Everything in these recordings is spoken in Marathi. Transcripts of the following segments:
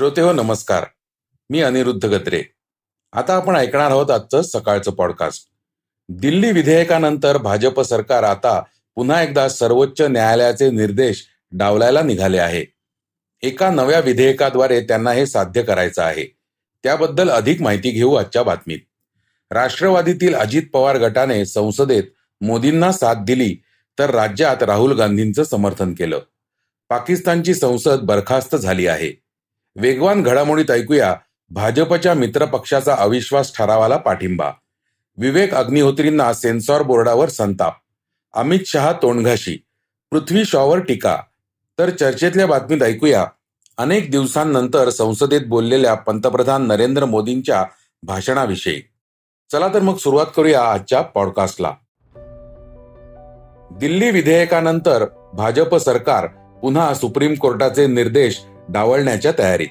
श्रोते हो नमस्कार. मी अनिरुद्ध गत्रे. आता आपण ऐकणार आहोत आजचं सकाळचं पॉडकास्ट दिल्ली विधेयकानंतर भाजप सरकार आता पुन्हा एकदा सर्वोच्च न्यायालयाचे निर्देश डावलायला निघाले आहे. एका नव्या विधेयकाद्वारे त्यांना हे साध्य करायचं आहे. त्याबद्दल अधिक माहिती घेऊ आजच्या बातमीत. राष्ट्रवादीतील अजित पवार गटाने संसदेत मोदींना साथ दिली तर राज्यात राहुल गांधींचं समर्थन केलं. पाकिस्तानची संसद बरखास्त झाली आहे. वेगवान घडामोडीत ऐकूया भाजपच्या मित्रपक्षाचा अविश्वास ठरावाला पाठिंबा. विवेक अग्निहोत्रींना सेन्सॉर बोर्डावर संताप. अमित शहा तोंडघाशी. पृथ्वी शॉवर टीका. तर चर्चेतल्या बातमीत ऐकूया. अनेक दिवसांनंतर संसदेत बोललेल्या पंतप्रधान नरेंद्र मोदींच्या भाषणाविषयी. चला तर मग सुरुवात करूया आजच्या पॉडकास्टला दिल्ली विधेयकानंतर भाजप सरकार पुन्हा सुप्रीम कोर्टाचे निर्देश डावलण्याच्या तयारीत.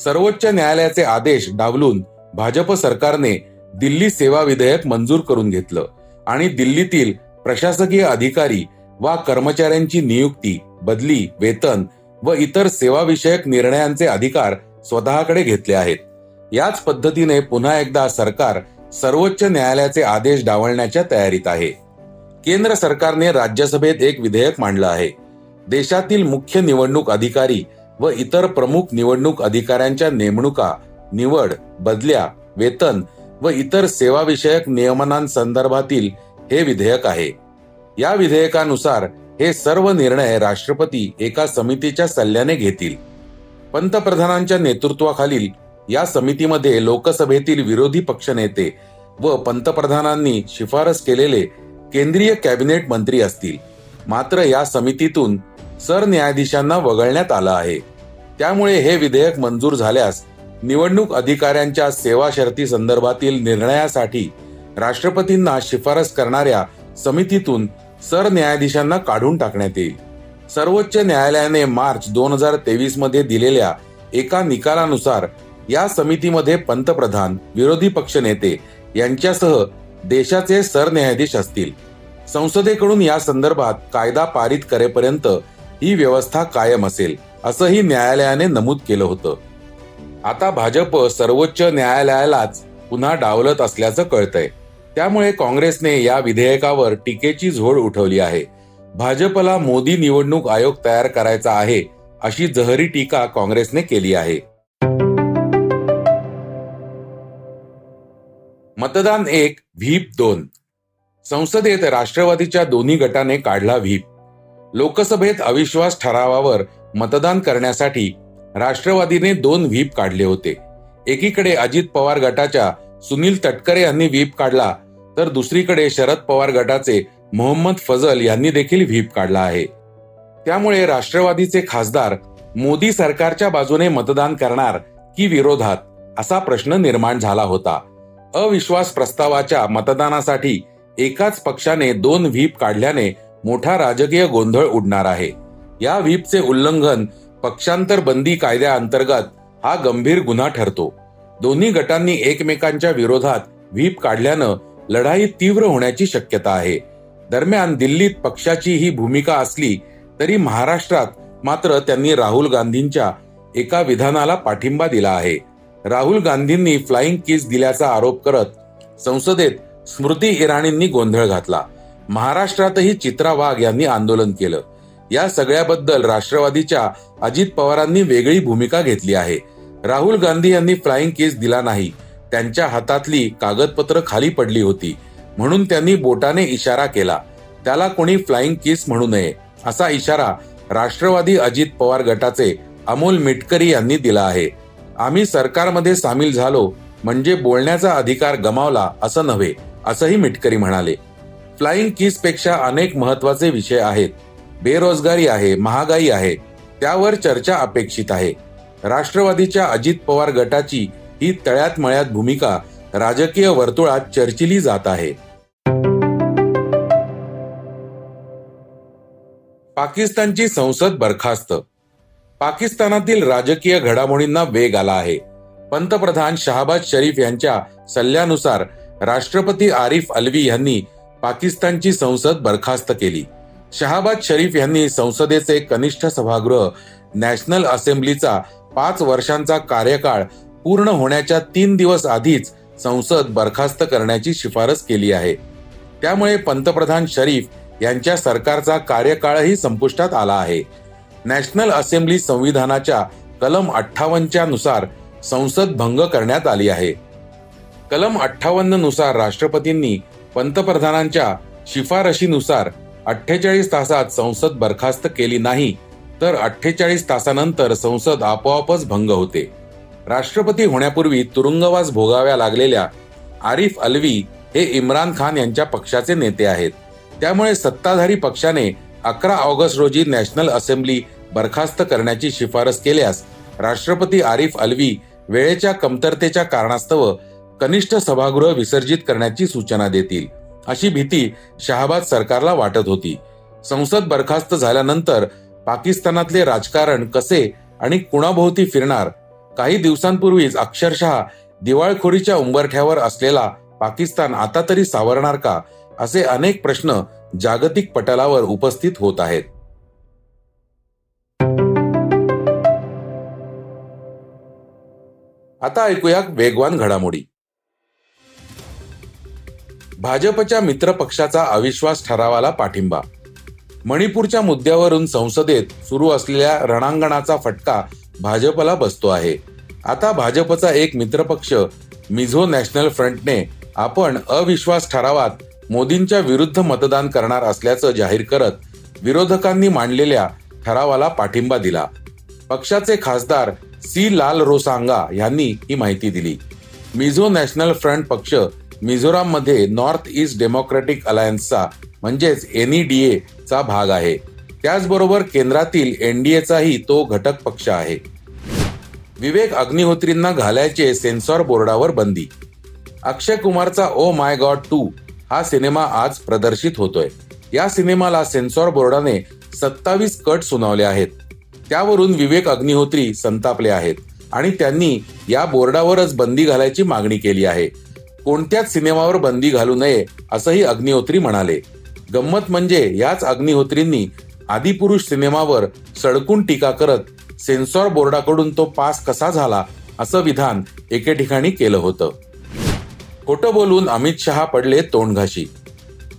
सर्वोच्च न्यायालयाचे आदेश डावलून भाजप सरकारने दिल्ली सेवा विधेयक मंजूर करून घेतलं आणि दिल्लीतील प्रशासकीय अधिकारी वा कर्मचाऱ्यांची नियुक्ती बदली वेतन व इतर सेवाविषयक निर्णयांचे अधिकार स्वतःकडे घेतले आहेत. याच पद्धतीने पुन्हा एकदा सरकार सर्वोच्च न्यायालयाचे आदेश डावलण्याच्या तयारीत आहे. केंद्र सरकारने राज्यसभेत एक विधेयक मांडलं आहे. देशातील मुख्य निवडणूक अधिकारी व इतर प्रमुख निवडणूक अधिकाऱ्यांच्या नेमणुका निवड बदल्या वेतन व इतर सेवाविषयक नियमनांसंदर्भातील हे विधेयक आहे. या विधेयकानुसार हे सर्व निर्णय राष्ट्रपती एका समितीच्या सल्ल्याने घेतील. पंतप्रधानांच्या नेतृत्वाखालील या समितीमध्ये लोकसभेतील विरोधी पक्षनेते व पंतप्रधानांनी शिफारस केलेले केंद्रीय कॅबिनेट मंत्री असतील. मात्र या समितीतून सरन्यायाधीशांना वगळण्यात आलं आहे. त्यामुळे हे विधेयक मंजूर झाल्यास निवडणूक अधिकाऱ्यांच्या सेवा शर्ती संदर्भातील निर्णयासाठी राष्ट्रपतींना शिफारस करणाऱ्या समितीतून सरन्यायाधीशांना काढून टाकण्यात येईल. सर्वोच्च न्यायालयाने मार्च दोन हजार तेवीसमध्ये दिलेल्या एका निकालानुसार या समितीमध्ये पंतप्रधान विरोधी पक्षनेते यांच्यासह देशाचे सरन्यायाधीश असतील. संसदेकडून या संदर्भात कायदा पारित करेपर्यंत ही व्यवस्था कायम असेल. असंही न्यायालयाने नमूद केलं होतं. आता भाजप सर्वोच्च न्यायालयालाच पुन्हा डावलत असल्याचं कळतंय. त्यामुळे काँग्रेसने या विधेयकावर टीकेची झोड उठवली आहे. भाजपला मोदी निवडणूक आयोग तयार करायचा आहे अशी जहरी टीका काँग्रेसने केली आहे. मतदान एक व्हीप दोन. संसदेत राष्ट्रवादीच्या दोन्ही गटाने काढला व्हीप. लोकसभेत अविश्वास ठरावावर मतदान करण्यासाठी राष्ट्रवादीने दोन व्हीप काढले होते. एकीकडे अजित पवार गटाच्या सुनील तटकरे यांनी व्हीप काढला तर दुसरीकडे शरद पवार गटाचे मोहम्मद फजल यांनी देखील व्हीप काढला आहे. त्यामुळे राष्ट्रवादीचे खासदार मोदी सरकारच्या बाजूने मतदान करणार की विरोधात असा प्रश्न निर्माण झाला होता. अविश्वास प्रस्तावाच्या मतदानासाठी एकाच पक्षाने दोन व्हीप काढल्याने मोठा राजकीय गोंधळ उडणार आहे. या व्हीपचे उल्लंघन पक्षांतर बंदी कायद्याअंतर्गत हा गंभीर गुन्हा ठरतो. दोन्ही गटांनी एकमेकांच्या विरोधात व्हीप काढल्यानं लढाई तीव्र होण्याची शक्यता आहे. दरम्यान दिल्लीत पक्षाची ही भूमिका असली तरी महाराष्ट्रात मात्र त्यांनी राहुल गांधींच्या एका विधानाला पाठिंबा दिला आहे. राहुल गांधींनी फ्लाइंग किस दिल्याचा आरोप करत संसदेत स्मृती इराणींनी गोंधळ घातला. महाराष्ट्रातही चित्रा वाघ यांनी आंदोलन केलं. या सगळ्याबद्दल राष्ट्रवादीच्या अजित पवारांनी वेगळी भूमिका घेतली आहे. राहुल गांधी यांनी फ्लाइंग केस दिला नाही. त्यांच्या हातातली कागदपत्र खाली पडली होती. म्हणून त्यांनी बोटाने इशारा केला. त्याला कोणी फ्लाइंग किस म्हणू नये असा इशारा राष्ट्रवादी अजित पवार गटाचे अमोल मिटकरी यांनी दिला आहे. आम्ही सरकारमध्ये सामील झालो म्हणजे बोलण्याचा अधिकार गमावला असं नव्हे असंही मिटकरी म्हणाले. फ्लाइंग किसपेक्षा अनेक महत्त्वाचे विषय आहेत. बेरोजगारी आहे महागाई आहे त्यावर चर्चा अपेक्षित आहे. राष्ट्रवादीच्या अजित पवार गटाची ही तळ्यात मळ्यात भूमिका राजकीय वर्तुळात चर्चिली जात आहे. पाकिस्तानची संसद बरखास्त. पाकिस्तानातील राजकीय घडामोडींना वेग आला आहे. पंतप्रधान शहाबाज शरीफ यांच्या सल्ल्यानुसार राष्ट्रपती आरिफ अलवी यांनी पाकिस्तानची संसद बरखास्त केली. शहाबाद शरीफ यांनी संसदेचे कनिष्ठ सभागृह नॅशनल असेंब्लीचा पाच वर्षांचा कार्यकाळ पूर्ण होण्याच्या तीन दिवस आधीच संसद बरखास्त करण्याची शिफारस केली आहे. त्यामुळे पंतप्रधान शरीफ यांच्या सरकारचा कार्यकाळही संपुष्टात आला आहे. नॅशनल असेंब्ली संविधानाच्या कलम अठ्ठावन्नच्या नुसार संसद भंग करण्यात आली आहे. कलम अठ्ठावन्ननुसार राष्ट्रपतींनी पंतप्रधानांच्या शिफारशीनुसार अठ्ठेचाळीस तासात संसद बरखास्त केली नाही तर अठ्ठेचाळीस तासानंतर संसद आपोआपच भंग होते. राष्ट्रपती होण्यापूर्वी तुरुंगवास भोगाव्या लागलेल्या आरिफ अल्वी हे इम्रान खान यांच्या पक्षाचे नेते आहेत. त्यामुळे सत्ताधारी पक्षाने अकरा ऑगस्ट रोजी नॅशनल असेंब्ली बरखास्त करण्याची शिफारस केल्यास राष्ट्रपती आरिफ अल्वी वेळेच्या कमतरतेच्या कारणास्तव कनिष्ठ सभागृह विसर्जित करण्याची सूचना देतील. अशी भीती शहाबाद सरकारला वाटत होती. संसद बरखास्त झाल्यानंतर पाकिस्तानातले राजकारण कसे आणि कुणाभोवती फिरणार? काही दिवसांपूर्वीच अक्षरशः दिवाळखोरीच्या उंबरठ्यावर असलेला पाकिस्तान आता तरी सावरणार का? असे अनेक प्रश्न जागतिक पटलावर उपस्थित होत आहेत. आता ऐकूया वेगवान घडामोडी. भाजपच्या मित्रपक्षाचा अविश्वास ठरावाला पाठिंबा. मणिपूरच्या मुद्द्यावरून संसदेत सुरू असलेल्या रणांगणाचा फटका भाजपला बसतो आहे. आता भाजपचा एक मित्रपक्ष मिझो नॅशनल फ्रंटने आपण अविश्वास ठरावात मोदींच्या विरुद्ध मतदान करणार असल्याचं जाहीर करत विरोधकांनी मांडलेल्या ठरावाला पाठिंबा दिला. पक्षाचे खासदार सी लाल रोसांगा यांनी ही माहिती दिली. मिझो नॅशनल फ्रंट पक्ष मिझोराममध्ये नॉर्थ ईस्ट डेमोक्रॅटिक अलायन्सचा म्हणजेच एनईडीए चा भाग आहे. त्याचबरोबर केंद्रातील एनडीएचाही तो घटक पक्ष आहे. विवेक अग्निहोत्रींना घालायचे सेन्सॉर बोर्डावर बंदी. अक्षय कुमारचा ओ माय गॉड टू हा सिनेमा आज प्रदर्शित होतोय. या सिनेमाला सेन्सॉर बोर्डाने सत्तावीस कट सुनावले आहेत. त्यावरून विवेक अग्निहोत्री संतापले आहेत आणि त्यांनी या बोर्डावरच बंदी घालायची मागणी केली आहे. कोणत्याच सिनेमावर बंदी घालू नये असंही अग्निहोत्री म्हणाले. गंमत म्हणजे याच अग्निहोत्रींनी आदिपुरुष सिनेमावर सडकून टीका करत सेन्सॉर बोर्डाकडून तो पास कसा झाला असं विधान एके ठिकाणी केलं होतं. खोटं बोलून अमित शहा पडले तोंडघाशी.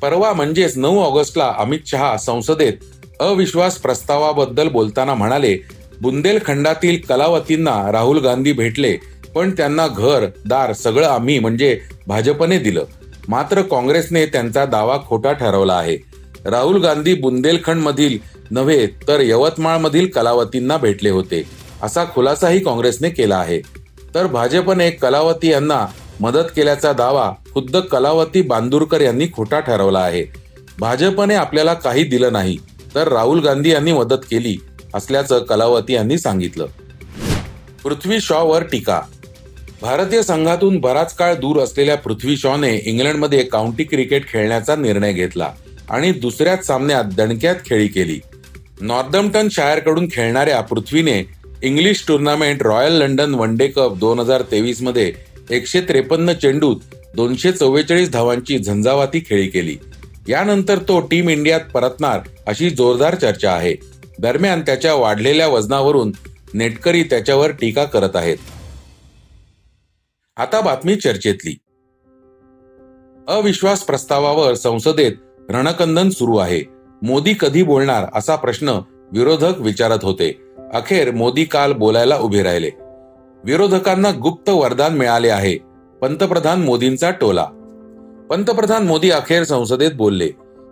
परवा म्हणजेच नऊ ऑगस्टला अमित शहा संसदेत अविश्वास प्रस्तावाबद्दल बोलताना म्हणाले बुंदेलखंडातील कलावतींना राहुल गांधी भेटले पण त्यांना घर दार सगळं आम्ही म्हणजे भाजपने दिलं. मात्र काँग्रेसने त्यांचा दावा खोटा ठरवला आहे. राहुल गांधी बुंदेलखंडमधील नव्हे तर यवतमाळमधील कलावतींना भेटले होते. असा खुलासाही काँग्रेसने केला आहे. तर भाजपने कलावती यांना मदत केल्याचा दावा खुद्द कलावती बांदूरकर यांनी खोटा ठरवला आहे. भाजपने आपल्याला काही दिलं नाही तर राहुल गांधी यांनी मदत केली असल्याचं कलावती यांनी सांगितलं. पृथ्वी शॉवर टीका भारतीय संघातून बराच काळ दूर असलेल्या पृथ्वी शॉने इंग्लंडमध्ये काउंटी क्रिकेट खेळण्याचा निर्णय घेतला आणि दुसऱ्याच सामन्यात दणक्यात खेळी केली. नॉर्दम्प्टन शायरकडून खेळणाऱ्या पृथ्वीने English tournament royal London one day cup दोन हजार तेवीसमध्ये एकशे त्रेपन्न चेंडूत दोनशे चव्वेचाळीस धावांची झंझावाती खेळी केली. यानंतर तो टीम इंडियात परतणार अशी जोरदार चर्चा आहे. दरम्यान त्याच्या वाढलेल्या वजनावरून नेटकरी त्याच्यावर टीका करत आहेत. आता बातमी चर्चेतली. अविश्वास प्रस्तावावर संसदेत रणकंदन सुरू आहे. मोदी कधी बोलणार असा प्रश्न विरोधक विचारत होते. अखेर मोदी काल बोलायला उभे राहिले. विरोधकांना गुप्त वरदान मिळाले आहे. पंतप्रधान मोदींचा टोला. पंतप्रधान मोदी अखेर संसदेत बोलले.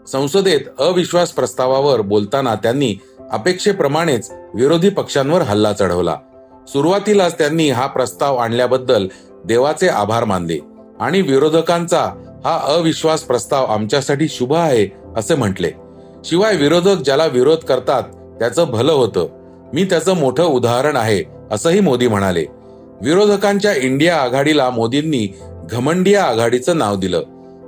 संसदेत अविश्वास प्रस्तावावर बोलताना त्यांनी अपेक्षेप्रमाणेच विरोधी पक्षांवर हल्ला चढवला. सुरुवातीलाच त्यांनी हा प्रस्ताव आणल्याबद्दल देवाचे आभार मानले. आणि विरोधकांचा हा अविश्वास प्रस्ताव आमच्यासाठी शुभ आहे असे म्हटले. शिवाय विरोधक ज्याला विरोध करतात त्याचं भलं होतं. मी त्याचं मोठं उदाहरण आहे असंही मोदी म्हणाले. विरोधकांच्या इंडिया आघाडीला मोदींनी घमंडिया आघाडीचं नाव दिलं.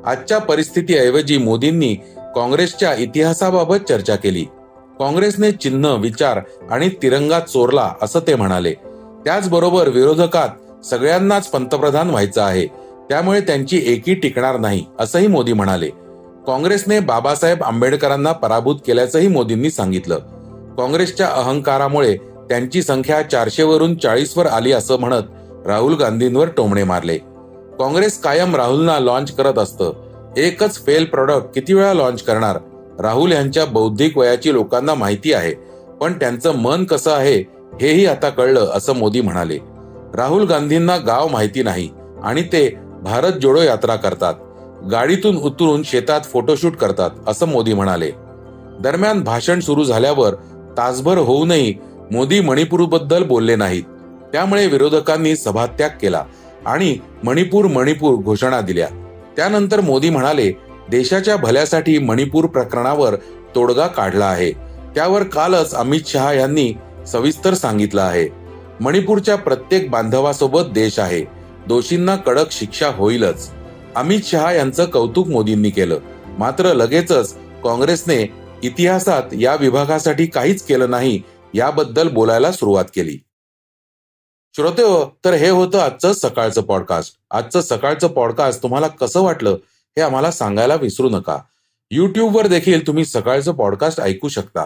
आजच्या परिस्थितीऐवजी मोदींनी काँग्रेसच्या इतिहासाबाबत चर्चा केली. काँग्रेसने चिन्ह विचार आणि तिरंगा चोरला असं ते म्हणाले. त्याचबरोबर विरोधकात सगळ्यांनाच पंतप्रधान व्हायचं आहे. त्यामुळे त्यांची एकी टिकणार नाही असंही मोदी म्हणाले. काँग्रेसने बाबासाहेब आंबेडकरांना पराभूत केल्याचंही मोदींनी सांगितलं. काँग्रेसच्या अहंकारामुळे त्यांची संख्या चारशे वरून चाळीस वर आली असं म्हणत राहुल गांधींवर टोमणे मारले. काँग्रेस कायम राहुलना लॉन्च करत असतं. एकच फेल प्रॉडक्ट किती वेळा लॉन्च करणार? राहुल यांच्या बौद्धिक वयाची लोकांना माहिती आहे. पण त्यांचं मन कसं आहे हेही आता कळलं असं मोदी म्हणाले. राहुल गांधींना गाव माहिती नाही आणि ते भारत जोडो यात्रा करतात. गाडीतून उतरून शेतात फोटोशूट करतात असं मोदी म्हणाले. दरम्यान भाषण सुरू झाल्यावर तासभर होऊनही मोदी मणिपूरबद्दल बोलले नाहीत. त्यामुळे विरोधकांनी सभात्याग केला आणि मणिपूर मणिपूर घोषणा दिल्या. त्यानंतर मोदी म्हणाले देशाच्या भल्यासाठी मणिपूर प्रकरणावर तोडगा काढला आहे. त्यावर कालच अमित शहा यांनी सविस्तर सांगितलं आहे. मणिपूरच्या प्रत्येक बांधवासोबत देश आहे. दोषींना कडक शिक्षा होईलच. अमित शहा यांचं कौतुक मोदींनी केलं. मात्र लगेचच काँग्रेसने इतिहासात या विभागासाठी काहीच केलं नाही याबद्दल बोलायला सुरुवात केली. श्रोते हो, तर हे होतं आजचं सकाळचं पॉडकास्ट आजचं सकाळचं पॉडकास्ट तुम्हाला कसं वाटलं हे आम्हाला सांगायला विसरू नका. युट्यूबवर देखील तुम्ही सकाळचं पॉडकास्ट ऐकू शकता.